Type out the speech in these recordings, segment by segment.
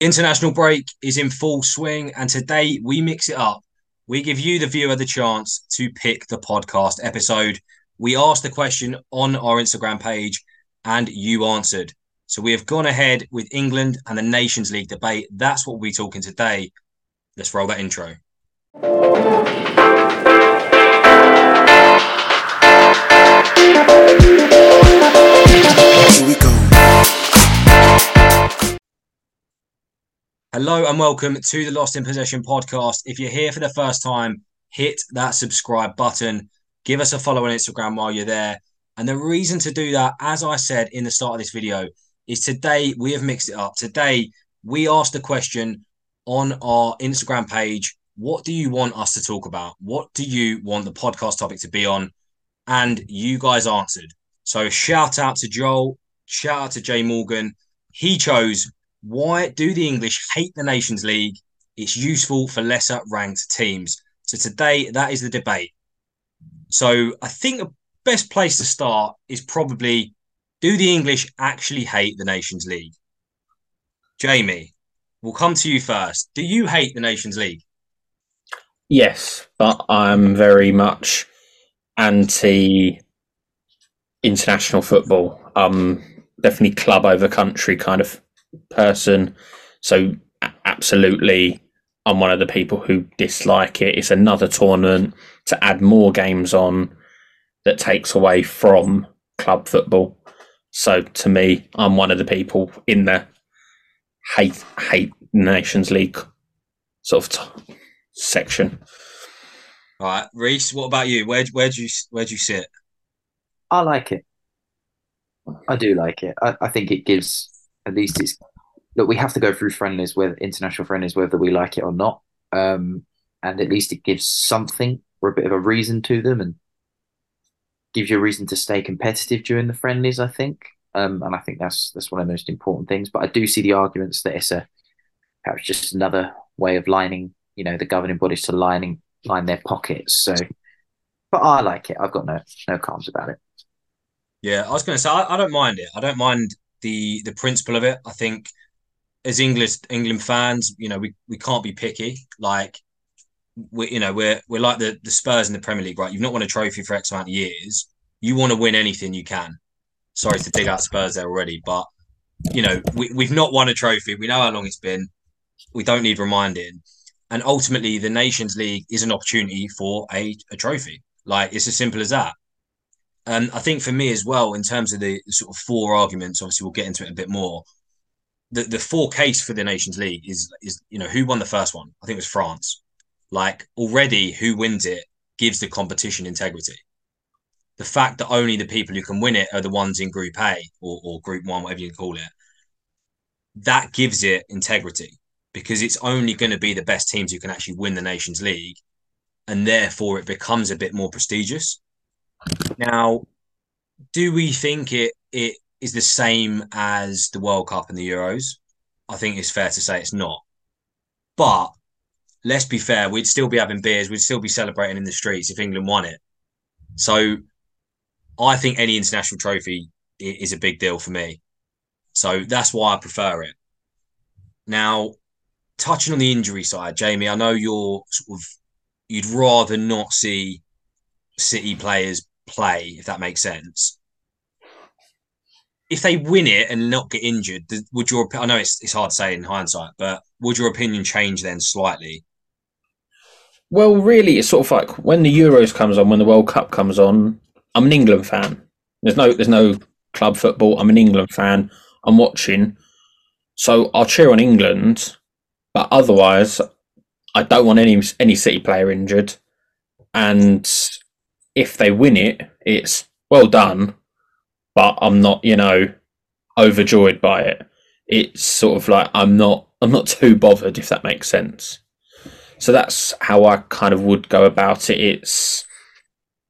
International break is in full swing, and today we mix it up. We give you, the viewer, the chance to pick the podcast episode. We asked the question on our Instagram page, and you answered. So we have gone ahead with England and the Nations League debate. That's what we'll be talking today. Let's roll that intro. Here we go. Hello and welcome to the Lost in Possession podcast. If you're here for the first time, hit that subscribe button. Give us a follow on Instagram while you're there. And the reason to do that, as I said in the start of this video, is today we have mixed it up. Today we asked the question on our Instagram page what do you want us to talk about? What do you want the podcast topic to be on? And you guys answered. So shout out to Joel, shout out to Jay Morgan. He chose why do the English hate the Nations League? It's useful for lesser ranked teams. So today, that is the debate. So I think the best place to start is probably do the English actually hate the Nations League? Jamie, we'll come to you first. Do you hate the Nations League? Yes, but I'm very much anti international football. Um, definitely club over country kind of person. So absolutely, I'm one of the people who dislike it. It's another tournament to add more games on that takes away from club football. So to me, I'm one of the people in the hate hate Nations League sort of t- section. All right, Reese, what about you? Where where do you where do you sit? I like it. I do like it. I, I think it gives at least it's look. We have to go through friendlies with international friendlies, whether we like it or not. Um, and at least it gives something or a bit of a reason to them, and gives you a reason to stay competitive during the friendlies. I think, um, and I think that's that's one of the most important things. But I do see the arguments that it's a perhaps just another way of lining, you know, the governing bodies to lining line their pockets. So, but I like it. I've got no no qualms about it. Yeah, I was going to say I, I don't mind it. I don't mind the the principle of it. I think as English England fans, you know, we, we can't be picky. Like we you know, we're we're like the, the Spurs in the Premier League, right? You've not won a trophy for X amount of years. You want to win anything you can. Sorry to dig out Spurs there already, but you know, we, we've not won a trophy. We know how long it's been. We don't need reminding. And ultimately, the Nations League is an opportunity for a, a trophy. Like it's as simple as that. And I think for me as well, in terms of the sort of four arguments, obviously we'll get into it a bit more. The the four case for the Nations League is is you know who won the first one? I think it was France. Like already, who wins it gives the competition integrity. The fact that only the people who can win it are the ones in Group A or, or Group One, whatever you call it, that gives it integrity because it's only going to be the best teams who can actually win the Nations League, and therefore it becomes a bit more prestigious. Now, do we think it it is the same as the World Cup and the Euros? I think it's fair to say it's not. But let's be fair, we'd still be having beers, we'd still be celebrating in the streets if England won it. So I think any international trophy is a big deal for me. So that's why I prefer it. Now, touching on the injury side, Jamie, I know you're sort of you'd rather not see City players play, if that makes sense. If they win it and not get injured, would your I know it's it's hard to say in hindsight, but would your opinion change then slightly? Well, really, it's sort of like when the Euros comes on, when the World Cup comes on. I'm an England fan. There's no there's no club football. I'm an England fan. I'm watching, so I'll cheer on England. But otherwise, I don't want any any City player injured. And if they win it, it's well done. But I'm not, you know, overjoyed by it. It's sort of like I'm not I'm not too bothered if that makes sense. So that's how I kind of would go about it. It's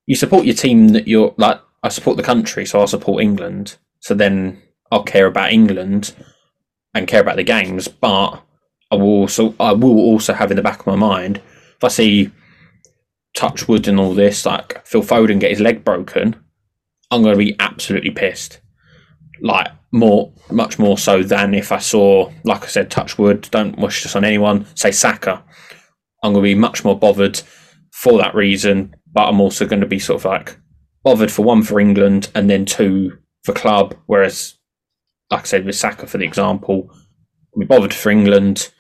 you support your team that you're like I support the country, so I'll support England. So then I'll care about England and care about the games, but I will also I will also have in the back of my mind if I see Touchwood and all this, like Phil Foden get his leg broken, I'm going to be absolutely pissed. Like more, much more so than if I saw, like I said, touch wood, don't wish this on anyone, say Saka. I'm going to be much more bothered for that reason, but I'm also going to be sort of like bothered for one for England and then two for club. Whereas, like I said, with Saka, for the example, we bothered for England,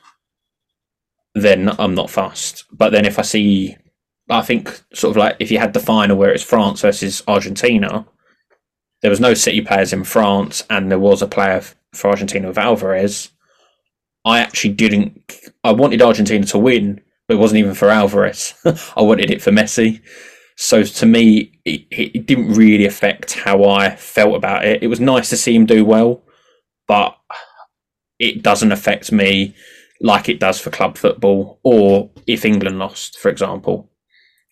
then I'm not fast. But then if I see, I think sort of like if you had the final where it's France versus Argentina, there was no City players in France, and there was a player for Argentina with Alvarez. I actually didn't. I wanted Argentina to win, but it wasn't even for Alvarez. I wanted it for Messi. So to me, it, it didn't really affect how I felt about it. It was nice to see him do well, but it doesn't affect me like it does for club football or if England lost, for example.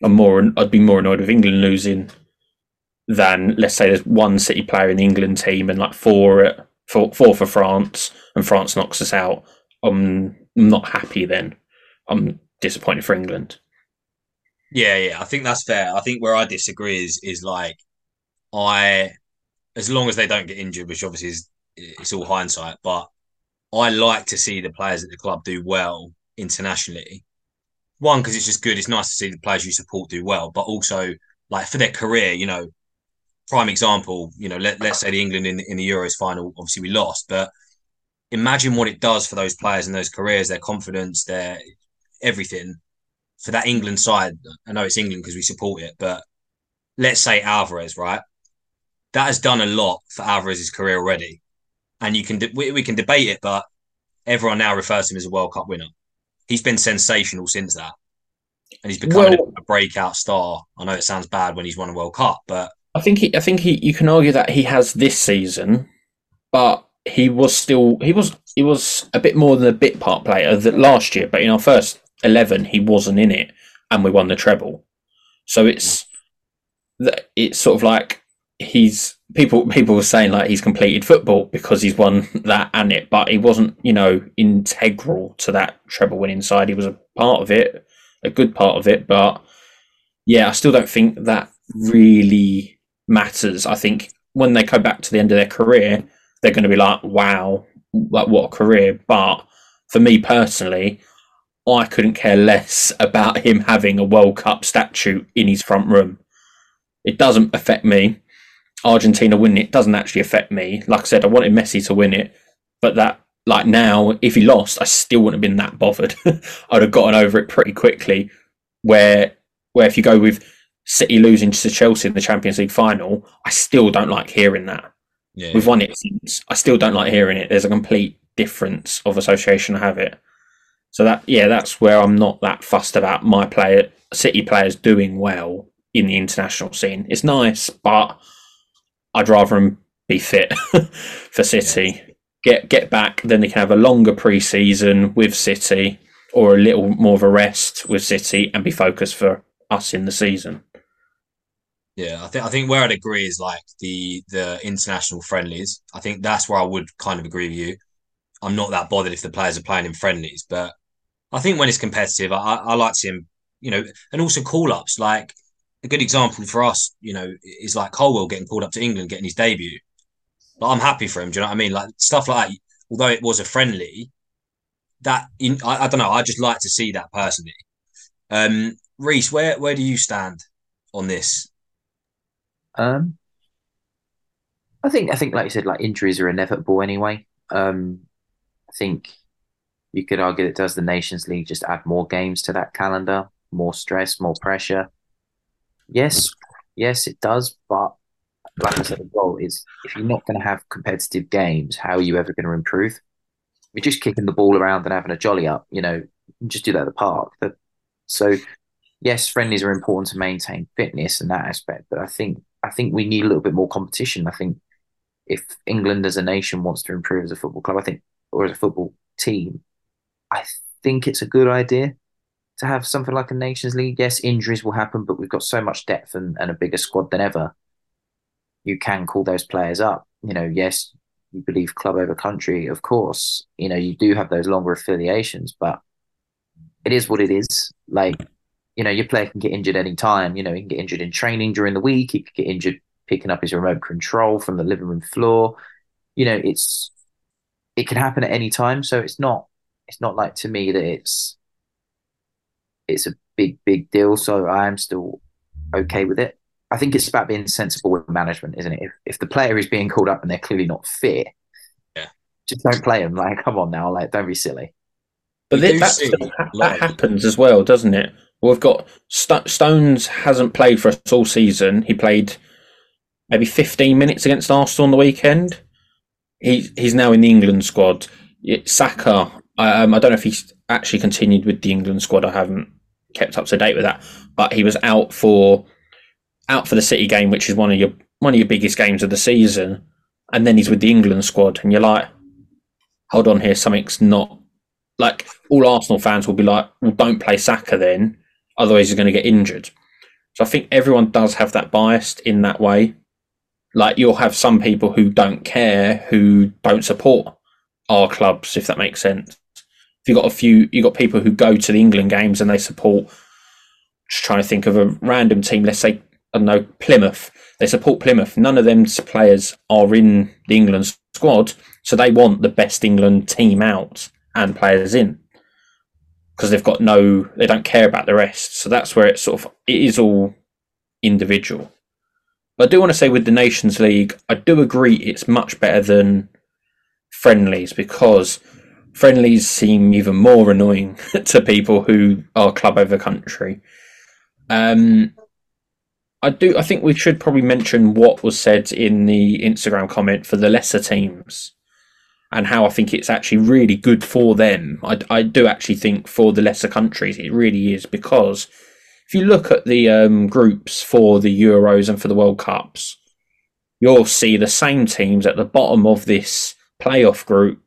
I'm more I'd be more annoyed with England losing than let's say there's one City player in the England team and like four at, four, four for France and France knocks us out. I'm not happy then. I'm disappointed for England. Yeah, yeah, I think that's fair. I think where I disagree is is like I, as long as they don't get injured, which obviously is it's all hindsight, but I like to see the players at the club do well internationally. One, because it's just good. It's nice to see the players you support do well, but also like for their career, you know, prime example, you know, let, let's say the England in, in the Euros final, obviously we lost, but imagine what it does for those players and those careers, their confidence, their everything for that England side. I know it's England because we support it, but let's say Alvarez, right? That has done a lot for Alvarez's career already and you can de- we, we can debate it, but everyone now refers to him as a World Cup winner. He's been sensational since that, and he's become well, a breakout star. I know it sounds bad when he's won a World Cup, but I think he, I think he, you can argue that he has this season, but he was still he was he was a bit more than a bit part player that last year. But in our first eleven, he wasn't in it, and we won the treble. So it's that it's sort of like he's people people were saying like he's completed football because he's won that and it, but he wasn't, you know, integral to that treble winning side. He was a part of it, a good part of it, but yeah, I still don't think that really matters. I think when they come back to the end of their career, they're going to be like, "Wow, like what a career!" But for me personally, I couldn't care less about him having a World Cup statue in his front room. It doesn't affect me. Argentina winning it doesn't actually affect me. Like I said, I wanted Messi to win it, but that like now, if he lost, I still wouldn't have been that bothered. I'd have gotten over it pretty quickly. Where where if you go with City losing to Chelsea in the Champions League final, I still don't like hearing that. Yeah. We've won it since. I still don't like hearing it. There's a complete difference of association I have it. So that yeah, that's where I'm not that fussed about my player City players doing well in the international scene. It's nice, but I'd rather him be fit for City. Get get back, then they can have a longer pre-season with City, or a little more of a rest with City, and be focused for us in the season. Yeah, I think I think where I'd agree is like the the international friendlies. I think that's where I would kind of agree with you. I'm not that bothered if the players are playing in friendlies, but I think when it's competitive, I, I like seeing you know, and also call ups. Like a good example for us, you know, is like Colwill getting called up to England, getting his debut. But I'm happy for him. Do you know what I mean? Like stuff like that. Although it was a friendly, that in, I, I don't know. I just like to see that personally. Um, Reese, where where do you stand on this? Um, I think I think like you said, like injuries are inevitable anyway. Um, I think you could argue that does the Nations League just add more games to that calendar, more stress, more pressure. Yes, yes, it does. But like I said as well, is if you're not going to have competitive games, how are you ever going to improve? We're just kicking the ball around and having a jolly up. You know, just do that at the park. But, so, yes, friendlies are important to maintain fitness and that aspect. But I think I think we need a little bit more competition. I think if England as a nation wants to improve as a football club, I think, or as a football team, I think it's a good idea to have something like a Nations League. Yes, injuries will happen, but we've got so much depth and, and a bigger squad than ever. You can call those players up. You know, yes, you believe club over country, of course. You know, you do have those longer affiliations, but it is what it is. Like, you know, your player can get injured any time. You know, he can get injured in training during the week. He could get injured picking up his remote control from the living room floor. you know, it's it can happen at any time. So it's not it's not like to me that it's it's a big big deal. So I am still okay with it. I think it's about being sensible with management, isn't it? If if the player is being called up and they're clearly not fit, yeah, just don't play them. Like, come on now, like, don't be silly. But that, that happens as well, doesn't it? We've got St- Stones hasn't played for us all season. He played maybe 15 minutes against Arsenal on the weekend. He he's now in the England squad. Saka, um, I don't know if he's actually continued with the England squad. I haven't kept up to date with that, but he was out for out for the City game, which is one of your one of your biggest games of the season, and then he's with the England squad, and you're like, hold on here, something's not like all Arsenal fans will be like, well, don't play Saka then, otherwise he's going to get injured. So I think everyone does have that bias in that way. Like you'll have some people who don't care, who don't support our clubs, if that makes sense. If you got a few, you've got people who go to the England games and they support. Just trying to think of a random team. Let's say I don't know Plymouth. They support Plymouth. None of them players are in the England squad, so they want the best England team out and players in because they've got no, they don't care about the rest. So that's where it sort of it is all individual. But I do want to say with the Nations League, I do agree it's much better than friendlies because friendlies seem even more annoying to people who are club over country. Um, I do. I think we should probably mention what was said in the Instagram comment for the lesser teams and how I think it's actually really good for them. I, I do actually think for the lesser countries it really is because if you look at the um, groups for the Euros and for the World Cups, you'll see the same teams at the bottom of this playoff group,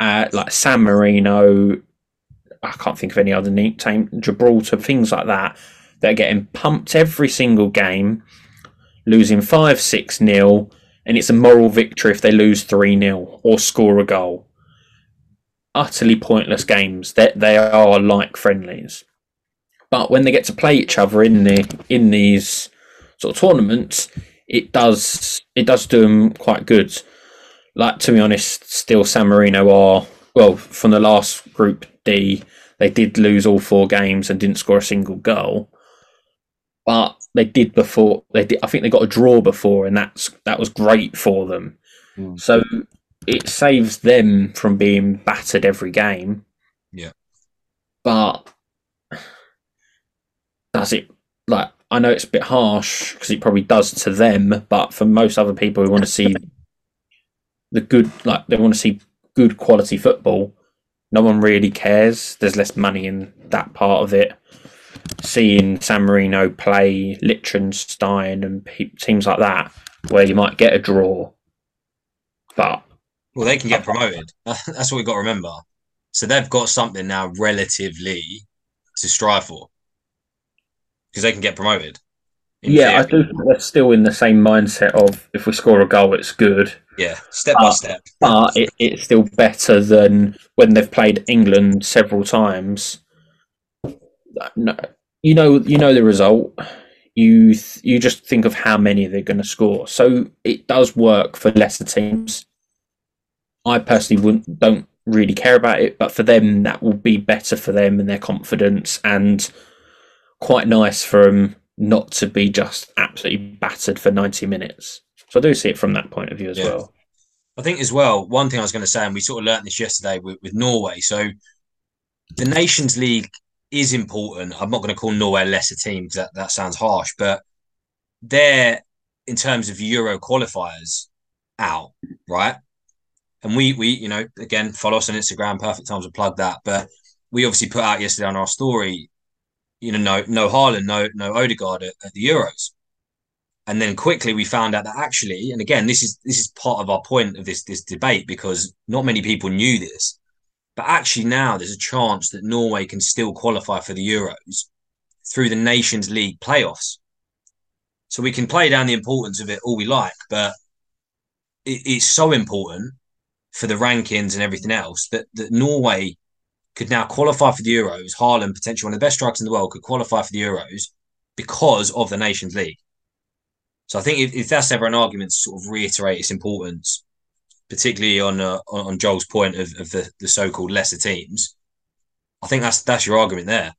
uh, like San Marino. I can't think of any other team, Gibraltar, things like that. They're getting pumped every single game, losing five, six nil and it's a moral victory if they lose 3 0 or score a goal. Utterly pointless games. They, they are like friendlies. But when they get to play each other in the in these sort of tournaments, it does it does do them quite good. Like to be honest, still San Marino are well from the last Group D. They did lose all four games and didn't score a single goal, but they did before. They did. I think they got a draw before, and that's that was great for them. Mm. So it saves them from being battered every game. Yeah, but does it like? I know it's a bit harsh because it probably does to them, but for most other people who want to see the good, like they want to see good quality football, no one really cares. There's less money in that part of it seeing San Marino play Liechtenstein and pe- teams like that, where you might get a draw. But well, they can get promoted. That's what we've got to remember. So they've got something now relatively to strive for because they can get promoted. Yeah, theory. I do think they're still in the same mindset of if we score a goal, it's good. Yeah, step by step. But it, it's still better than when they've played England several times. No, you know you know the result you th- you just think of how many they're going to score so it does work for lesser teams i personally wouldn't don't really care about it but for them that will be better for them and their confidence and quite nice for them not to be just absolutely battered for 90 minutes so i do see it from that point of view as yeah. well i think as well one thing i was going to say and we sort of learned this yesterday with, with norway so the nations league is important. I'm not going to call Norway a lesser team because that, that sounds harsh, but they're in terms of Euro qualifiers out, right? And we we you know again follow us on Instagram. Perfect time to plug that. But we obviously put out yesterday on our story, you know, no no Haaland, no no Odegaard at, at the Euros. And then quickly we found out that actually, and again, this is this is part of our point of this this debate because not many people knew this but actually, now there's a chance that Norway can still qualify for the Euros through the Nations League playoffs. So we can play down the importance of it all we like, but it, it's so important for the rankings and everything else that, that Norway could now qualify for the Euros. Haaland, potentially one of the best strikers in the world, could qualify for the Euros because of the Nations League. So I think if, if that's ever an argument to sort of reiterate its importance, particularly on uh, on Joel's point of, of the, the so-called lesser teams. I think that's that's your argument there.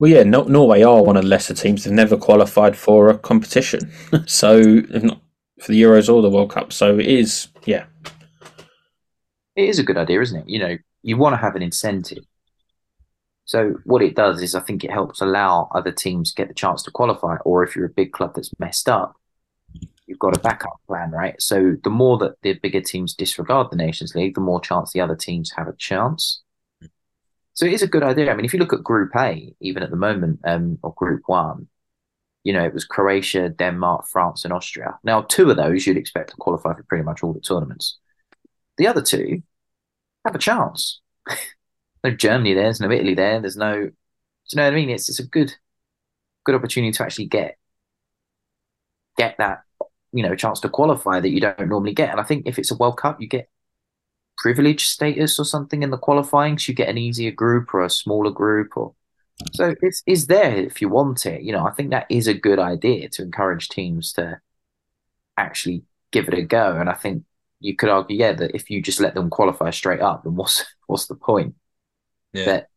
Well, yeah, no, Norway are one of the lesser teams. They've never qualified for a competition, so not for the Euros or the World Cup. So it is, yeah, it is a good idea, isn't it? You know, you want to have an incentive. So what it does is, I think it helps allow other teams get the chance to qualify. Or if you're a big club that's messed up, you've got a backup plan, right? So the more that the bigger teams disregard the Nations League, the more chance the other teams have a chance. So it is a good idea. I mean, if you look at Group A, even at the moment, um, or Group One, you know, it was Croatia, Denmark, France, and Austria. Now, two of those you'd expect to qualify for pretty much all the tournaments. The other two have a chance. no Germany there, there's no Italy there, there's no. Do you know what I mean? It's it's a good, good opportunity to actually get get that you know chance to qualify that you don't normally get. And I think if it's a World Cup, you get privilege status or something in the qualifying, so you get an easier group or a smaller group, or so it's is there if you want it. You know, I think that is a good idea to encourage teams to actually give it a go. And I think you could argue, yeah, that if you just let them qualify straight up, then what's what's the point? Yeah. That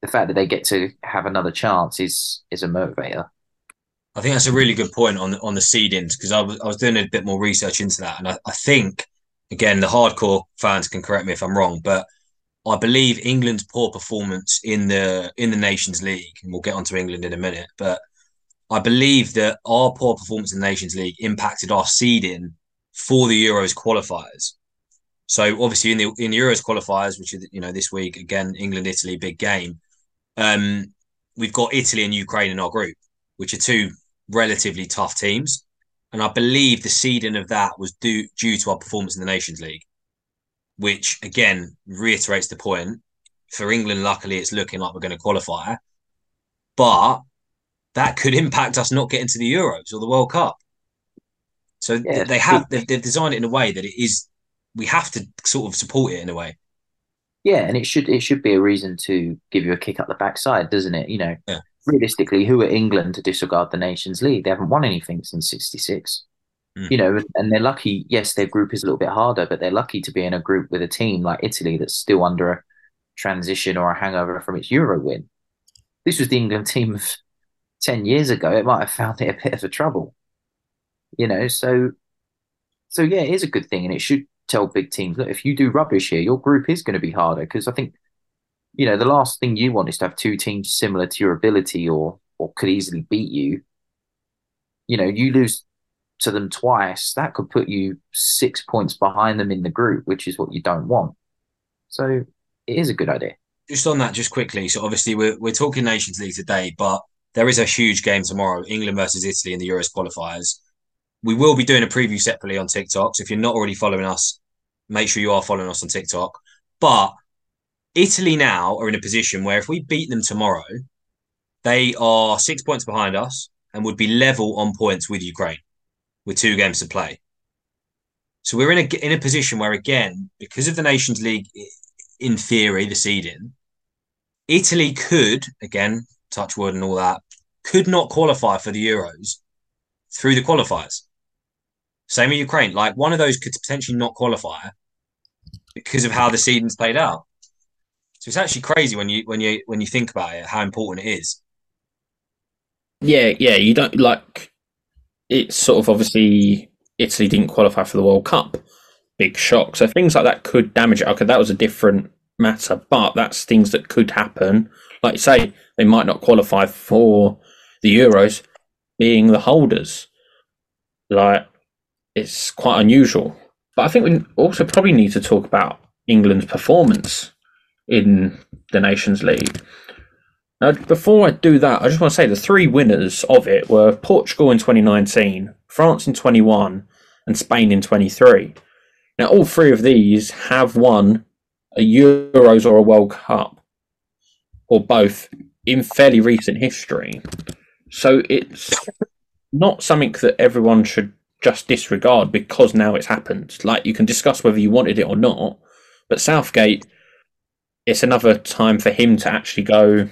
the fact that they get to have another chance is is a motivator. I think that's a really good point on on the seedings because I was I was doing a bit more research into that, and I, I think again the hardcore fans can correct me if I'm wrong, but I believe England's poor performance in the in the Nations League, and we'll get onto England in a minute, but I believe that our poor performance in the Nations League impacted our seeding for the Euros qualifiers. So obviously in the in Euros qualifiers, which are you know this week again, England Italy big game. Um, we've got Italy and Ukraine in our group, which are two relatively tough teams, and I believe the seeding of that was due due to our performance in the Nations League, which again reiterates the point. For England, luckily, it's looking like we're going to qualify, but that could impact us not getting to the Euros or the World Cup. So yeah, they have they've, they've designed it in a way that it is we have to sort of support it in a way. Yeah, and it should it should be a reason to give you a kick up the backside, doesn't it? You know, yeah. realistically, who are England to disregard the Nations League? They haven't won anything since '66. Mm. You know, and they're lucky. Yes, their group is a little bit harder, but they're lucky to be in a group with a team like Italy that's still under a transition or a hangover from its Euro win. This was the England team of ten years ago. It might have found it a bit of a trouble. You know, so so yeah, it is a good thing, and it should tell big teams, look, if you do rubbish here, your group is going to be harder because I think, you know, the last thing you want is to have two teams similar to your ability or or could easily beat you. You know, you lose to them twice, that could put you six points behind them in the group, which is what you don't want. So it is a good idea. Just on that, just quickly. So obviously we're we're talking Nations League today, but there is a huge game tomorrow, England versus Italy in the Euros qualifiers we will be doing a preview separately on TikTok. So if you're not already following us, make sure you are following us on TikTok. But Italy now are in a position where if we beat them tomorrow, they are six points behind us and would be level on points with Ukraine with two games to play. So we're in a in a position where again, because of the Nations League, in theory, the seeding, Italy could again touch wood and all that could not qualify for the Euros through the qualifiers. Same with Ukraine. Like one of those could potentially not qualify because of how the season's played out. So it's actually crazy when you when you when you think about it, how important it is. Yeah, yeah. You don't like it's sort of obviously Italy didn't qualify for the World Cup. Big shock. So things like that could damage it. Okay, that was a different matter, but that's things that could happen. Like you say, they might not qualify for the Euros, being the holders. Like it's quite unusual. But I think we also probably need to talk about England's performance in the Nations League. Now, before I do that, I just want to say the three winners of it were Portugal in 2019, France in 21, and Spain in 23. Now, all three of these have won a Euros or a World Cup, or both, in fairly recent history. So it's not something that everyone should just disregard because now it's happened. Like you can discuss whether you wanted it or not, but Southgate, it's another time for him to actually go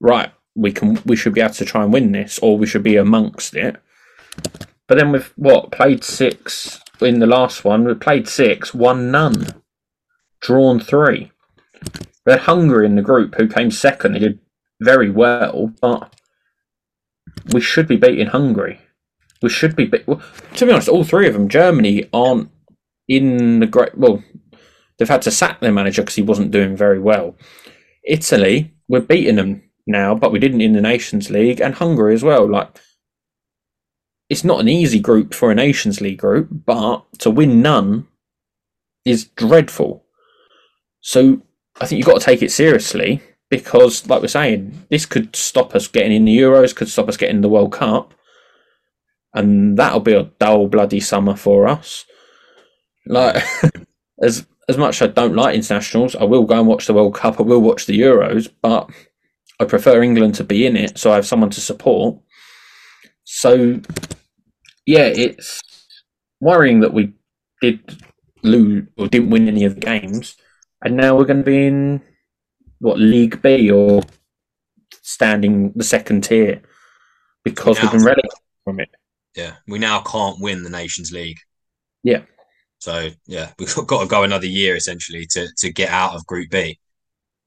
right. We can we should be able to try and win this, or we should be amongst it. But then with what played six in the last one. We played six, won none, drawn three. We had Hungary in the group who came second. They did very well, but we should be beating Hungary. We should be. Well, to be honest, all three of them, Germany, aren't in the great. Well, they've had to sack their manager because he wasn't doing very well. Italy, we're beating them now, but we didn't in the Nations League, and Hungary as well. Like, it's not an easy group for a Nations League group, but to win none is dreadful. So I think you've got to take it seriously because, like we're saying, this could stop us getting in the Euros, could stop us getting the World Cup, and that'll be a dull bloody summer for us. Like as as much as I don't like internationals, I will go and watch the World Cup. I will watch the Euros, but I prefer England to be in it, so I have someone to support. So, yeah, it's worrying that we did lose or didn't win any of the games, and now we're going to be in what League B or standing the second tier because Yeah. we've been relegated from it. Yeah, we now can't win the Nations League. Yeah. So yeah, we've got to go another year essentially to to get out of Group B.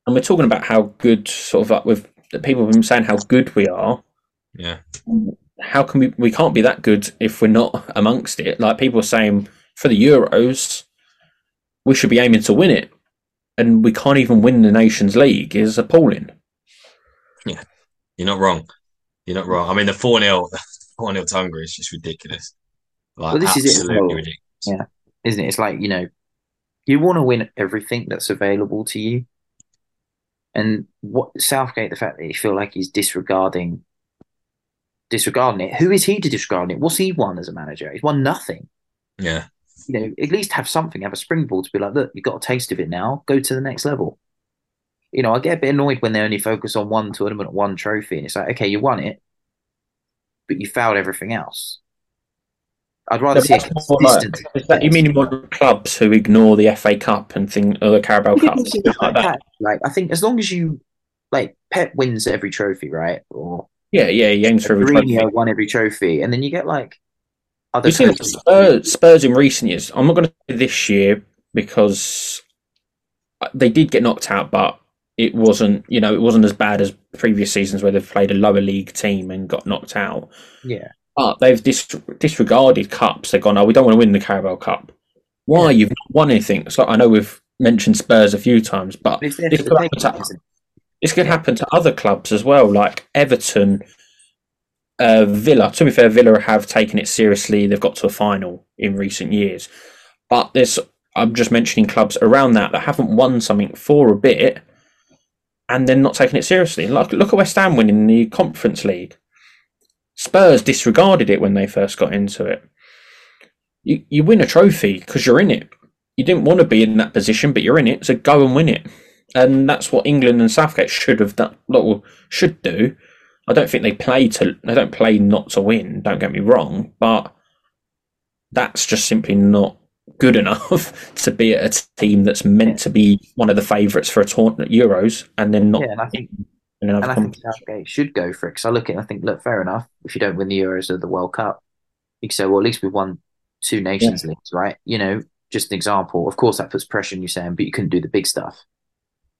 And we're talking about how good, sort of like with people have been saying how good we are. Yeah, How can we? We can't be that good if we're not amongst it. Like people are saying for the Euros, we should be aiming to win it, and we can't even win the Nations League. Is appalling. Yeah. You're not wrong. You're not wrong. I mean, the four 0 0 to Hungary is just ridiculous. Like Well, this is it well. ridiculous. Yeah. isn't it? It's like, you know, you want to win everything that's available to you. And what Southgate, the fact that you feel like he's disregarding disregarding it. Who is he to disregard it? What's he won as a manager? He's won nothing. Yeah, You know, at least have something, have a springboard to be like, look, you've got a taste of it now. Go to the next level. You know, I get a bit annoyed when they only focus on one tournament, one trophy, and it's like, okay, you won it, but you failed everything else. I'd rather see more like- consistent. Is that you mean more clubs who ignore the FA Cup and thing or oh, the Carabao Cup it's stuff just like like that? that. Like I think as long as you like Pep wins every trophy, right? Or Yeah, yeah. He aims for every trophy. Mourinho won every trophy, and then you get like other You've seen. Spurs, Spurs in recent years. I'm not going to say this year because uh, they did get knocked out, but it wasn't. You know, it wasn't as bad as previous seasons where they've played a lower league team and got knocked out. Yeah, But they've dis- disregarded cups. They've gone, "Oh, we don't want to win the Carabao Cup." Why? You've not won anything. So I know we've mentioned Spurs a few times, but this could happen to this could happen to other clubs as well, like Everton, uh, Villa. To be fair, Villa have taken it seriously. They've got to a final in recent years, but there's I'm just mentioning clubs around that that haven't won something for a bit, and then not taking it seriously. Like look at West Ham winning the Conference League. Spurs disregarded it when they first got into it. You you win a trophy because you're in it. You didn't want to be in that position, but you're in it, so go and win it and that's what England and Southgate should have done. Well, should do. I don't think they play to. They don't play not to win. Don't get me wrong, but that's just simply not good enough to be at a team that's meant to be one of the favourites for a tournament Euros, and then not Yeah, and I think and I think. Southgate should go for it because I look at it I think, look, fair enough. If you don't win the Euros or the World Cup, you can say, well, at least we've won two Nations Leagues, right? You know, just an example. Of course, that puts pressure on you saying, but you couldn't do the big stuff.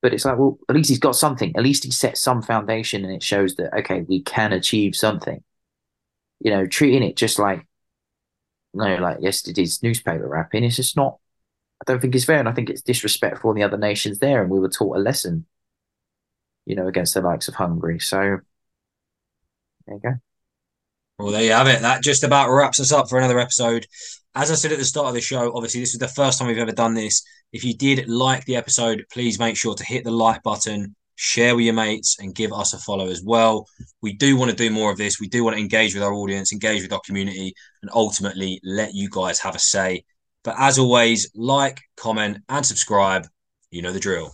But it's like, well, at least he's got something. At least he set some foundation, and it shows that okay, we can achieve something. You know, treating it just like, know, like yesterday's newspaper wrapping. It's just not. I don't think it's fair, and I think it's disrespectful on the other nations there. And we were taught a lesson, you know, against the likes of Hungary. So there you go. Well, there you have it. That just about wraps us up for another episode. As I said at the start of the show, obviously, this is the first time we've ever done this. If you did like the episode, please make sure to hit the like button, share with your mates and give us a follow as well. We do want to do more of this. We do want to engage with our audience, engage with our community, and ultimately let you guys have a say. But as always, like, comment, and subscribe. You know the drill.